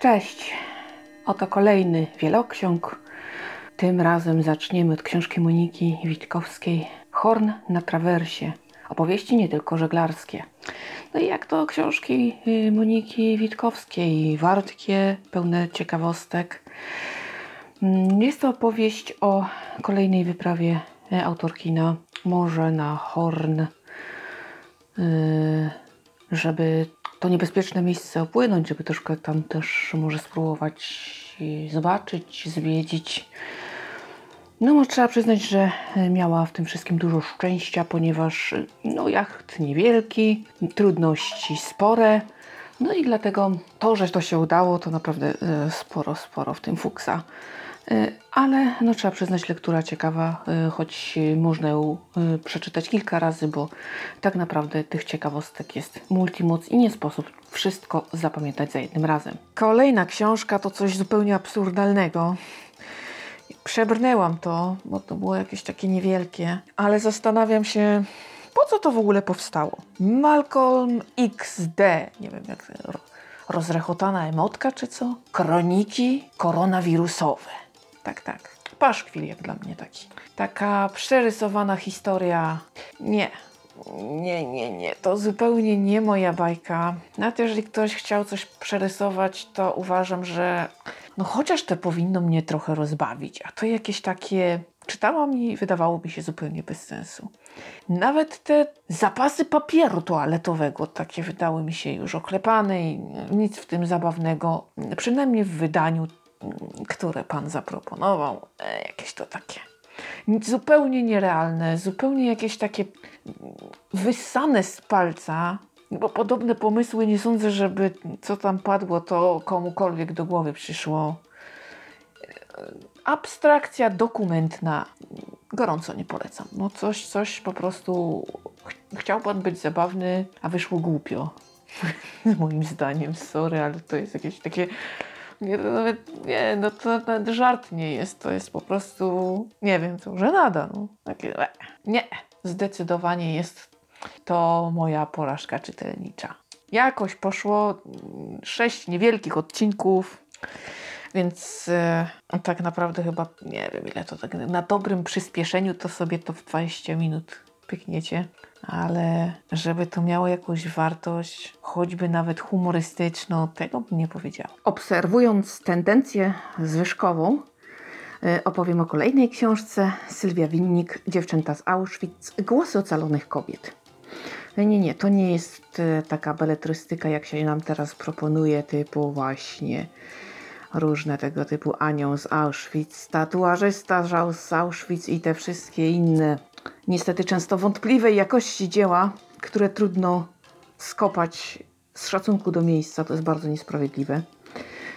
Cześć! Oto kolejny wieloksiąg. Tym razem zaczniemy od książki Moniki Witkowskiej Horn na trawersie. Opowieści nie tylko żeglarskie. No i jak to książki y, Moniki Witkowskiej, wartkie, pełne ciekawostek. Mm, Jest to opowieść o kolejnej wyprawie y, autorki na morze, na Horn, y, żeby to niebezpieczne miejsce opłynąć, żeby troszkę tam też może spróbować zobaczyć, zwiedzić. No, trzeba przyznać, że y, miała w tym wszystkim dużo szczęścia, ponieważ y, no, jacht niewielki, trudności spore. No i dlatego to, że to się udało, to naprawdę y, sporo, sporo w tym fuksa. Y, Ale no, trzeba przyznać, lektura ciekawa, y, choć można ją y, przeczytać kilka razy, bo tak naprawdę tych ciekawostek jest multimoc i nie sposób wszystko zapamiętać za jednym razem. Kolejna książka to coś zupełnie absurdalnego. Przebrnęłam to, bo to było jakieś takie niewielkie, ale zastanawiam się, po co to w ogóle powstało. Malcolm XD, nie wiem jak ro- rozrechotana emotka czy co? Kroniki koronawirusowe. Tak, tak. Paszkwil jak dla mnie taki. Taka przerysowana historia. Nie. Nie, nie, nie. To zupełnie nie moja bajka. Nawet jeżeli ktoś chciał coś przerysować, to uważam, że no chociaż to powinno mnie trochę rozbawić. A to jakieś takie... Czytałam i wydawało mi się zupełnie bez sensu. Nawet te zapasy papieru toaletowego takie wydały mi się już oklepane i nic w tym zabawnego. Przynajmniej w wydaniu, które pan zaproponował. E, jakieś to takie zupełnie nierealne, zupełnie jakieś takie wyssane z palca, bo podobne pomysły nie sądzę, żeby co tam padło, to komukolwiek do głowy przyszło. Abstrakcja dokumentna. Gorąco nie polecam. No coś, coś po prostu ch- chciał pan być zabawny, a wyszło głupio. Moim zdaniem, sorry, ale to jest jakieś takie nawet, nie, no to nawet żart nie jest, to jest po prostu, nie wiem, to żenada, no. Takie, e. Nie, zdecydowanie jest to moja porażka czytelnicza. Jakoś poszło mm, sześć niewielkich odcinków, więc e, tak naprawdę chyba, nie wiem ile to tak, na dobrym przyspieszeniu to sobie to w 20 minut pykniecie. Ale żeby to miało jakąś wartość, choćby nawet humorystyczną, tego bym nie powiedziała. Obserwując tendencję zwyżkową, y, opowiem o kolejnej książce Sylwia Winnik, Dziewczęta z Auschwitz, Głosy ocalonych kobiet. Nie, nie, nie, to nie jest y, taka beletrystyka, jak się nam teraz proponuje, typu właśnie różne tego typu Anioł z Auschwitz, tatuażysta z Auschwitz i te wszystkie inne, niestety często wątpliwej jakości dzieła, które trudno skopać z szacunku do miejsca. To jest bardzo niesprawiedliwe.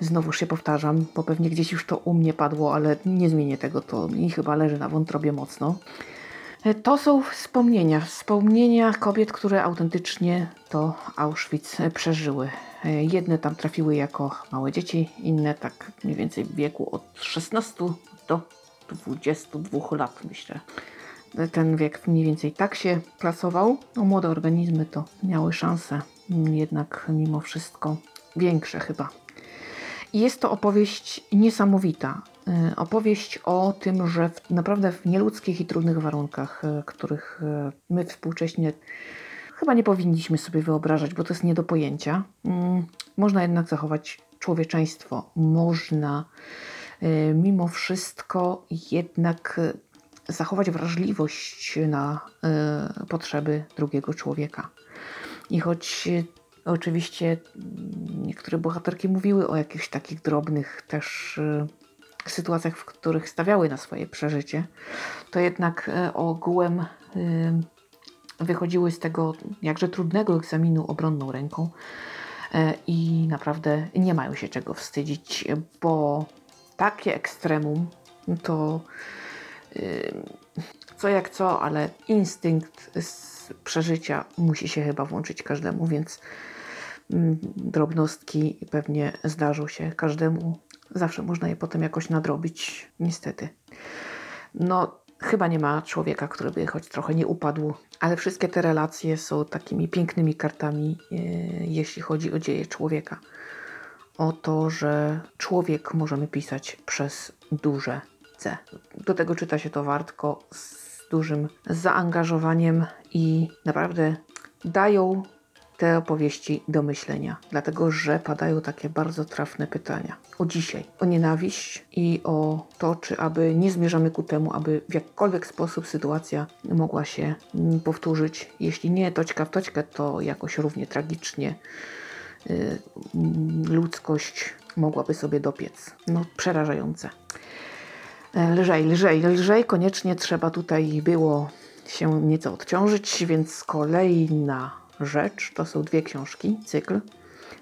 Znowu się powtarzam, bo pewnie gdzieś już to u mnie padło, ale nie zmienię tego, to mi chyba leży na wątrobie mocno. E, To są wspomnienia, wspomnienia kobiet, które autentycznie to Auschwitz e, przeżyły. E, Jedne tam trafiły jako małe dzieci, inne tak mniej więcej w wieku od 16 do 22 lat, myślę. E, Ten wiek mniej więcej tak się klasował. No, młode organizmy to miały szanse, jednak mimo wszystko większe chyba. Jest to opowieść niesamowita. Y, Opowieść o tym, że w, naprawdę w nieludzkich i trudnych warunkach, y, których y, my współcześnie chyba nie powinniśmy sobie wyobrażać, bo to jest nie do pojęcia, mm, można jednak zachować człowieczeństwo. Można mimo wszystko jednak zachować wrażliwość na y, potrzeby drugiego człowieka. I choć y, oczywiście niektóre bohaterki mówiły o jakichś takich drobnych też y, sytuacjach, w których stawiały na swoje przeżycie, to jednak ogółem wychodziły z tego jakże trudnego egzaminu obronną ręką i naprawdę nie mają się czego wstydzić, bo takie ekstremum to co jak co, ale instynkt przeżycia musi się chyba włączyć każdemu, więc mm, drobnostki pewnie zdarzą się każdemu. Zawsze można je potem jakoś nadrobić, niestety. No, chyba nie ma człowieka, który by choć trochę nie upadł, ale wszystkie te relacje są takimi pięknymi kartami, e, jeśli chodzi o dzieje człowieka. o to, że człowiek możemy pisać przez duże Do tego czyta się to wartko z dużym zaangażowaniem i naprawdę dają te opowieści do myślenia, dlatego że padają takie bardzo trafne pytania o dzisiaj, o nienawiść i o to, czy aby nie zmierzamy ku temu, aby w jakikolwiek sposób sytuacja mogła się powtórzyć. Jeśli nie toćka w toćkę, to jakoś równie tragicznie y, ludzkość mogłaby sobie dopiec. No, przerażające. Lżej, lżej, lżej. Koniecznie trzeba tutaj było się nieco odciążyć, więc kolejna rzecz to są dwie książki, cykl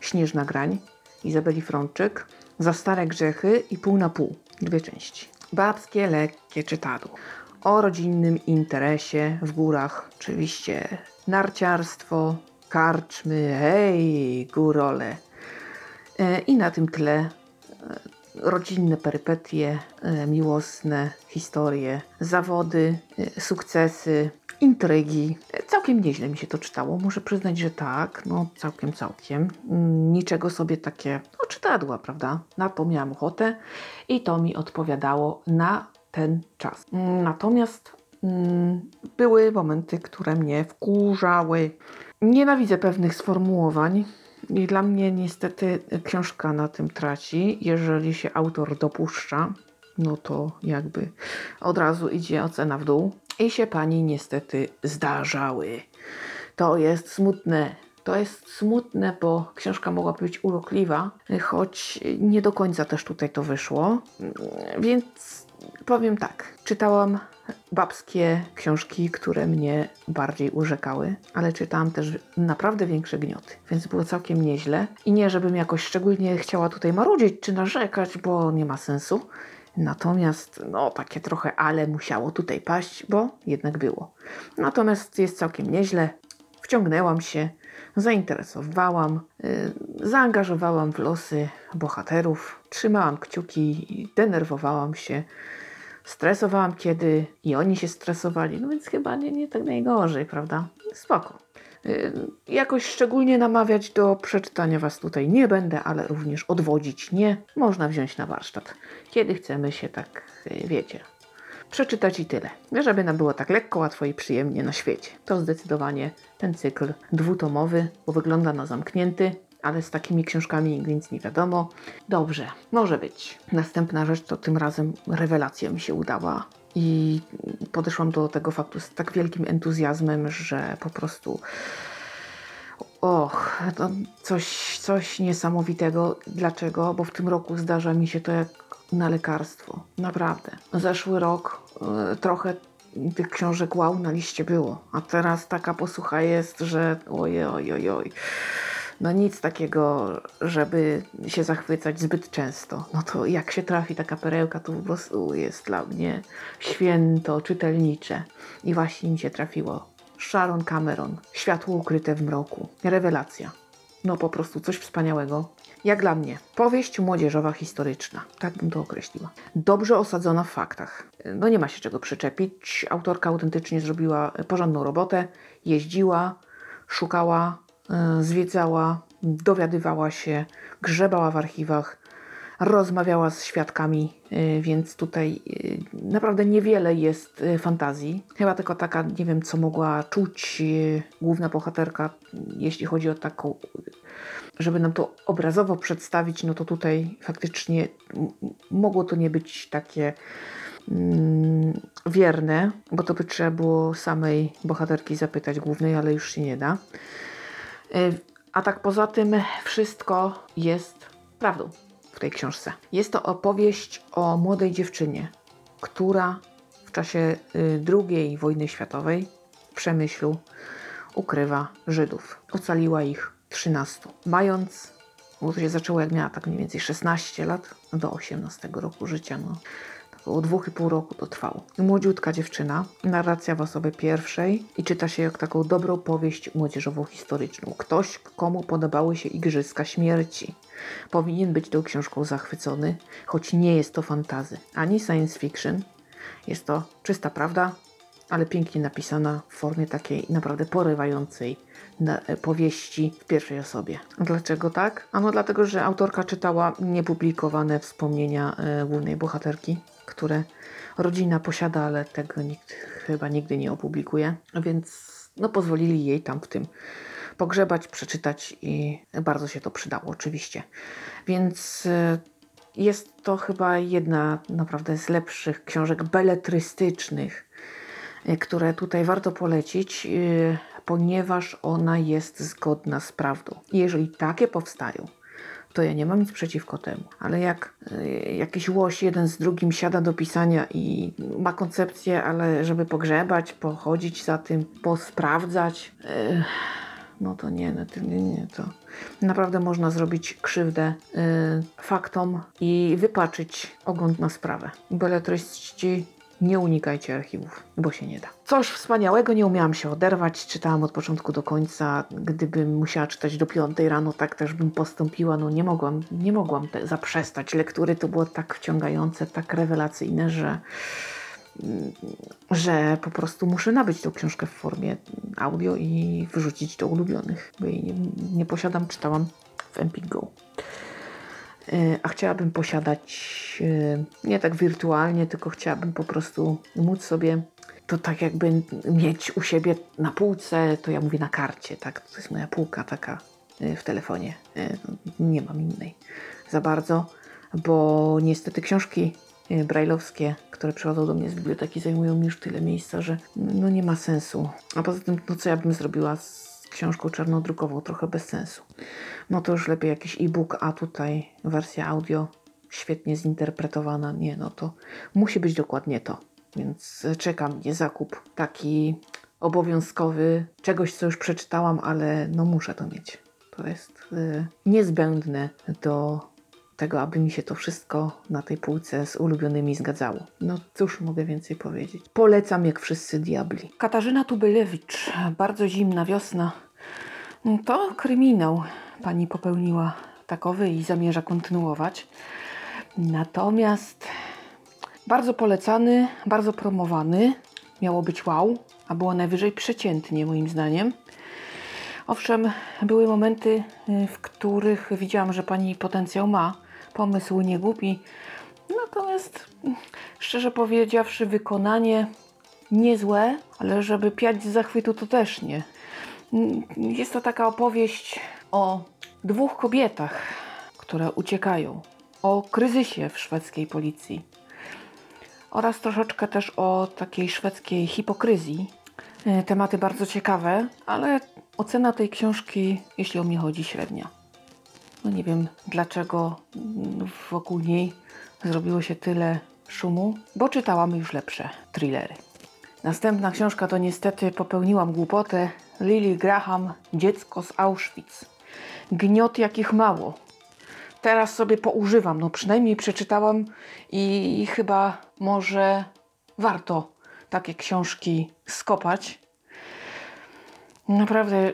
Śnieżna Grań Izabeli Frączyk, Za stare grzechy i Pół na pół, dwie części. Babskie, lekkie czytadło. O rodzinnym interesie w górach, oczywiście narciarstwo, karczmy, hej, górole. E, I na tym tle rodzinne perypetie, e, miłosne historie, zawody, sukcesy, intrygi. Całkiem nieźle mi się to czytało. Muszę przyznać, że tak, no całkiem, całkiem. Mm, niczego sobie takie, no czytadła, prawda? Na to miałam ochotę i to mi odpowiadało na ten czas. Mm, natomiast mm, były momenty, które mnie wkurzały. Nienawidzę pewnych sformułowań. I dla mnie niestety książka na tym traci, jeżeli się autor dopuszcza, no to jakby od razu idzie ocena w dół. I się pani niestety zdarzały. To jest smutne. To jest smutne, bo książka mogła być urokliwa, choć nie do końca też tutaj to wyszło. Więc powiem tak. Czytałam babskie książki, które mnie bardziej urzekały, ale czytałam też naprawdę większe gnioty, więc było całkiem nieźle. I nie, żebym jakoś szczególnie chciała tutaj marudzić czy narzekać, bo nie ma sensu. Natomiast, no, takie trochę ale musiało tutaj paść, bo jednak było. Natomiast jest całkiem nieźle. Wciągnęłam się, zainteresowałam, yy, zaangażowałam w losy bohaterów, trzymałam kciuki, denerwowałam się, stresowałam kiedy i oni się stresowali, no więc chyba nie, nie tak najgorzej, prawda? Spoko. Y, jakoś szczególnie namawiać do przeczytania Was tutaj nie będę, ale również odwodzić nie. Można wziąć na warsztat, kiedy chcemy się tak, y, wiecie, przeczytać i tyle. Żeby nam było tak lekko, łatwo i przyjemnie na świecie. To zdecydowanie ten cykl dwutomowy, bo wygląda na zamknięty, ale z takimi książkami nic nie wiadomo. Dobrze, może być. Następna rzecz to tym razem rewelacja mi się udała i podeszłam do tego faktu z tak wielkim entuzjazmem, że po prostu. Och, to coś, coś niesamowitego. Dlaczego? Bo w tym roku zdarza mi się to jak na lekarstwo. Naprawdę. Zeszły rok y, trochę tych książek wow na liście było, a teraz taka posłucha jest, że ojej, ojej, ojej no nic takiego, żeby się zachwycać zbyt często. No to jak się trafi taka perełka, to po prostu jest dla mnie święto czytelnicze. I właśnie mi się trafiło. Sharon Cameron, Światło ukryte w mroku. Rewelacja. No po prostu coś wspaniałego. Jak dla mnie, powieść młodzieżowa historyczna, tak bym to określiła. Dobrze osadzona w faktach. No nie ma się czego przyczepić. Autorka autentycznie zrobiła porządną robotę, jeździła, szukała zwiedzała, dowiadywała się, grzebała w archiwach, rozmawiała z świadkami, e, więc tutaj e, naprawdę niewiele jest fantazji. Chyba tylko taka, nie wiem, co mogła czuć główna bohaterka, jeśli chodzi o taką, żeby nam to obrazowo przedstawić, no to tutaj faktycznie mogło to nie być takie mm, wierne, bo to by trzeba było samej bohaterki zapytać głównej, ale już się nie da. A tak poza tym wszystko jest prawdą w tej książce. Jest to opowieść o młodej dziewczynie, która w czasie y, II wojny światowej w Przemyślu ukrywa Żydów. Ocaliła ich 13. Mając, bo to się zaczęło jak miała tak mniej więcej 16 lat, do 18 roku życia. No. Około dwóch i pół roku to trwało. Młodziutka dziewczyna, narracja w osobie pierwszej i czyta się jak taką dobrą powieść młodzieżową historyczną. Ktoś, komu podobały się Igrzyska Śmierci. Powinien być tą książką zachwycony, choć nie jest to fantazy, ani science fiction. Jest to czysta prawda, ale pięknie napisana w formie takiej naprawdę porywającej e, powieści w pierwszej osobie. Dlaczego tak? Ano dlatego, że autorka czytała niepublikowane wspomnienia e, głównej bohaterki, które rodzina posiada, ale tego nikt chyba nigdy nie opublikuje, więc no pozwolili jej tam w tym pogrzebać, przeczytać i bardzo się to przydało oczywiście. Więc e, jest to chyba jedna naprawdę z lepszych książek beletrystycznych, e, które tutaj warto polecić, e, ponieważ ona jest zgodna z prawdą. Jeżeli takie powstają, to ja nie mam nic przeciwko temu. Ale jak jakiś łoś jeden z drugim siada do pisania i ma koncepcję, ale żeby pogrzebać, pochodzić za tym, posprawdzać, no to nie, no to nie, nie, to naprawdę można zrobić krzywdę yy, faktom i wypaczyć ogląd na sprawę. Beletryści nie unikajcie archiwów, bo się nie da. Coś wspaniałego, nie umiałam się oderwać, czytałam od początku do końca. Gdybym musiała czytać do piątej rano, tak też bym postąpiła. No nie mogłam, nie mogłam zaprzestać lektury. To było tak wciągające, tak rewelacyjne, że że po prostu muszę nabyć tą książkę w formie audio i wyrzucić do ulubionych, bo jej nie, nie posiadam, czytałam w Empik Go. E, a chciałabym posiadać e, nie tak wirtualnie, tylko chciałabym po prostu móc sobie to tak jakby mieć u siebie na półce, to ja mówię na karcie, tak? To jest moja półka taka e, w telefonie. Nie mam innej za bardzo, bo niestety książki brajlowskie, które przychodzą do mnie z biblioteki, zajmują mi już tyle miejsca, że no nie ma sensu. A poza tym, no co ja bym zrobiła z książką czarnodrukową? Trochę bez sensu. No to już lepiej jakiś e-book, a tutaj wersja audio świetnie zinterpretowana. Nie, no to musi być dokładnie to. Więc czeka mnie zakup taki obowiązkowy, czegoś, co już przeczytałam, ale no muszę to mieć. To jest y, niezbędne do tego, aby mi się to wszystko na tej półce z ulubionymi zgadzało. No cóż mogę więcej powiedzieć. Polecam jak wszyscy diabli. Katarzyna Tubylewicz, bardzo zimna wiosna. To kryminał pani popełniła takowy i zamierza kontynuować. Natomiast bardzo polecany, bardzo promowany. Miało być wow, a było najwyżej przeciętnie moim zdaniem. Owszem, były momenty, w których widziałam, że pani potencjał ma, pomysł nie głupi. Natomiast szczerze powiedziawszy, wykonanie niezłe, ale żeby piać z zachwytu to też nie. Jest to taka opowieść o dwóch kobietach, które uciekają, o kryzysie w szwedzkiej policji oraz troszeczkę też o takiej szwedzkiej hipokryzji. E, tematy bardzo ciekawe, ale ocena tej książki, jeśli o mnie chodzi, średnia. No nie wiem dlaczego wokół niej zrobiło się tyle szumu, bo czytałam już lepsze thrillery. Następna książka to niestety popełniłam głupotę. Lily Graham, Dziecko z Auschwitz. Gniot jakich mało. Teraz sobie poużywam, no przynajmniej przeczytałam i chyba może warto takie książki skopać. Naprawdę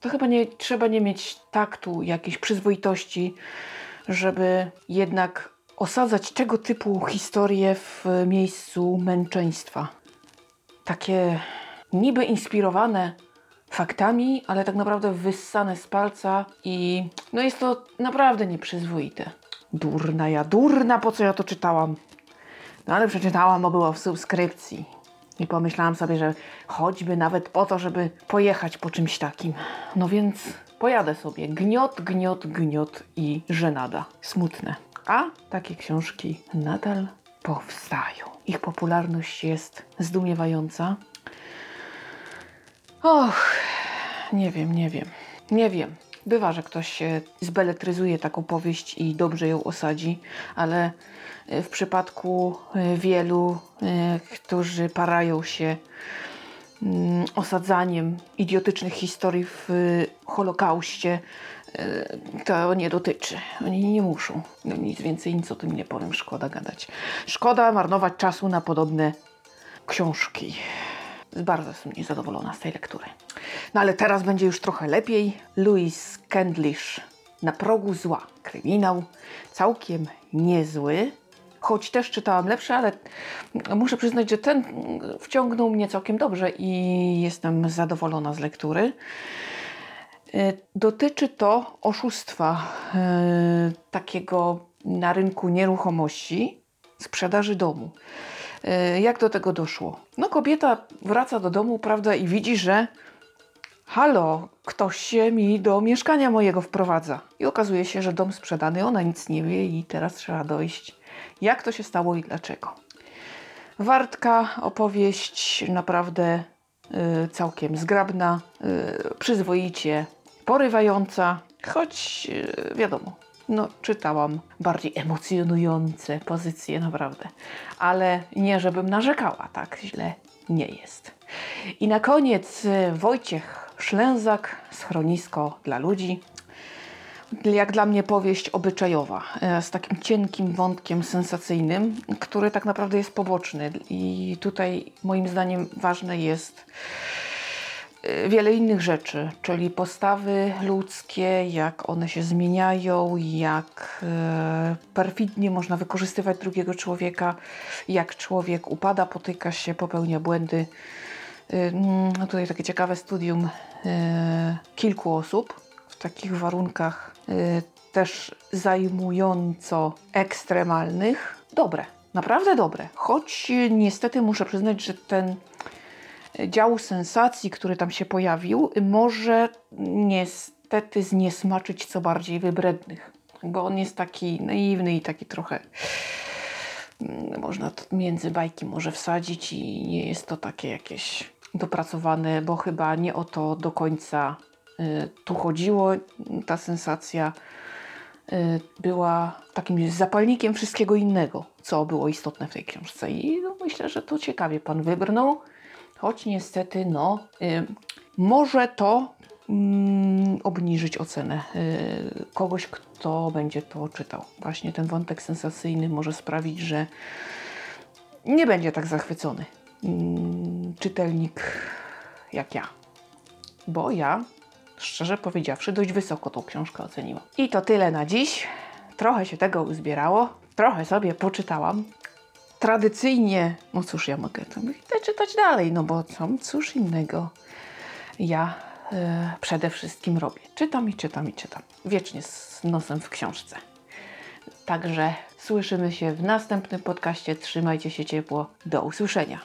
to chyba nie trzeba nie mieć taktu, jakiejś przyzwoitości, żeby jednak osadzać tego typu historie w miejscu męczeństwa. Takie niby inspirowane faktami, ale tak naprawdę wyssane z palca i no jest to naprawdę nieprzyzwoite. Durna ja, durna, po co ja to czytałam? No ale przeczytałam, bo było w subskrypcji. I pomyślałam sobie, że choćby nawet po to, żeby pojechać po czymś takim. No więc pojadę sobie. Gniot, gniot, gniot i żenada. Smutne. A takie książki nadal powstają. Ich popularność jest zdumiewająca. Och, nie wiem, nie wiem. Nie wiem. Bywa, że ktoś się zbeletryzuje taką powieść i dobrze ją osadzi, ale w przypadku e, wielu, e, którzy parają się mm, osadzaniem idiotycznych historii w Holokauście, e, to nie dotyczy. Oni nie muszą. No nic więcej, nic o tym nie powiem. Szkoda gadać. Szkoda marnować czasu na podobne książki. Bardzo jestem niezadowolona z tej lektury. No ale teraz będzie już trochę lepiej. Louis Kendlish na progu zła. Kryminał całkiem niezły, choć też czytałam lepsze, ale muszę przyznać, że ten wciągnął mnie całkiem dobrze i jestem zadowolona z lektury. E, dotyczy to oszustwa e, takiego na rynku nieruchomości, sprzedaży domu. E, jak do tego doszło? No, kobieta wraca do domu, prawda, i widzi, że halo, ktoś się mi do mieszkania mojego wprowadza. I okazuje się, że dom sprzedany, ona nic nie wie i teraz trzeba dojść, jak to się stało i dlaczego. Wartka, opowieść naprawdę y, całkiem zgrabna, y, przyzwoicie porywająca, choć y, wiadomo, no, czytałam bardziej emocjonujące pozycje, naprawdę. Ale nie, żebym narzekała, tak źle nie jest. I na koniec y, Wojciech Szlęzak, Schronisko dla ludzi. Jak dla mnie powieść obyczajowa, y, z takim cienkim wątkiem sensacyjnym, który tak naprawdę jest poboczny. I tutaj moim zdaniem ważne jest Y, wiele innych rzeczy, czyli postawy ludzkie, jak one się zmieniają, jak e, perfidnie można wykorzystywać drugiego człowieka, jak człowiek upada, potyka się, popełnia błędy. Y, no tutaj takie ciekawe studium e, kilku osób w takich warunkach e, też zajmująco ekstremalnych. Dobre, naprawdę dobre. Choć niestety muszę przyznać, że ten działu sensacji, który tam się pojawił, może niestety zniesmaczyć co bardziej wybrednych, bo on jest taki naiwny i taki trochę można to między bajki może wsadzić i nie jest to takie jakieś dopracowane, bo chyba nie o to do końca y, tu chodziło. Ta sensacja y, była takim zapalnikiem wszystkiego innego, co było istotne w tej książce. I no, myślę, że to ciekawie pan wybrnął choć niestety no, y, może to obniżyć ocenę y, kogoś, kto będzie to czytał. Właśnie ten wątek sensacyjny może sprawić, że nie będzie tak zachwycony mm, czytelnik jak ja. Bo ja, szczerze powiedziawszy, dość wysoko tą książkę oceniłam. I to tyle na dziś. Trochę się tego uzbierało, trochę sobie poczytałam tradycyjnie, no cóż, ja mogę to czytać dalej, no bo co, cóż innego ja przede wszystkim robię. Czytam i czytam i czytam. Wiecznie z nosem w książce. Także słyszymy się w następnym podcaście. Trzymajcie się ciepło. Do usłyszenia.